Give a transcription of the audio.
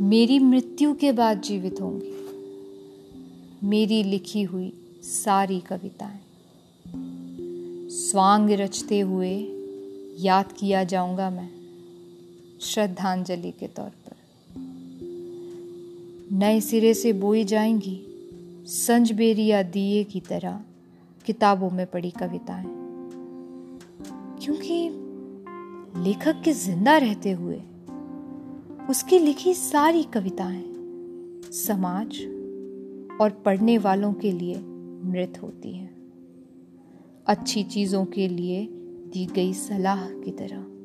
मेरी मृत्यु के बाद जीवित होंगी। मेरी लिखी हुई सारी कविताएँ। स्वांग रचते हुए याद किया जाऊँगा मैं श्रद्धांजलि के तौर पर। नए सिरे से बोई जाएँगी संजबेरिया दिए की तरह किताबों में पड़ी कविताएँ। क्योंकि लेखक के ज़िंदा रहते हुए उसकी लिखी सारी कविताएँ समाज और पढ़ने वालों के लिए मृत होती हैं। अच्छी चीज़ों के लिए दी गई सलाह की तरह।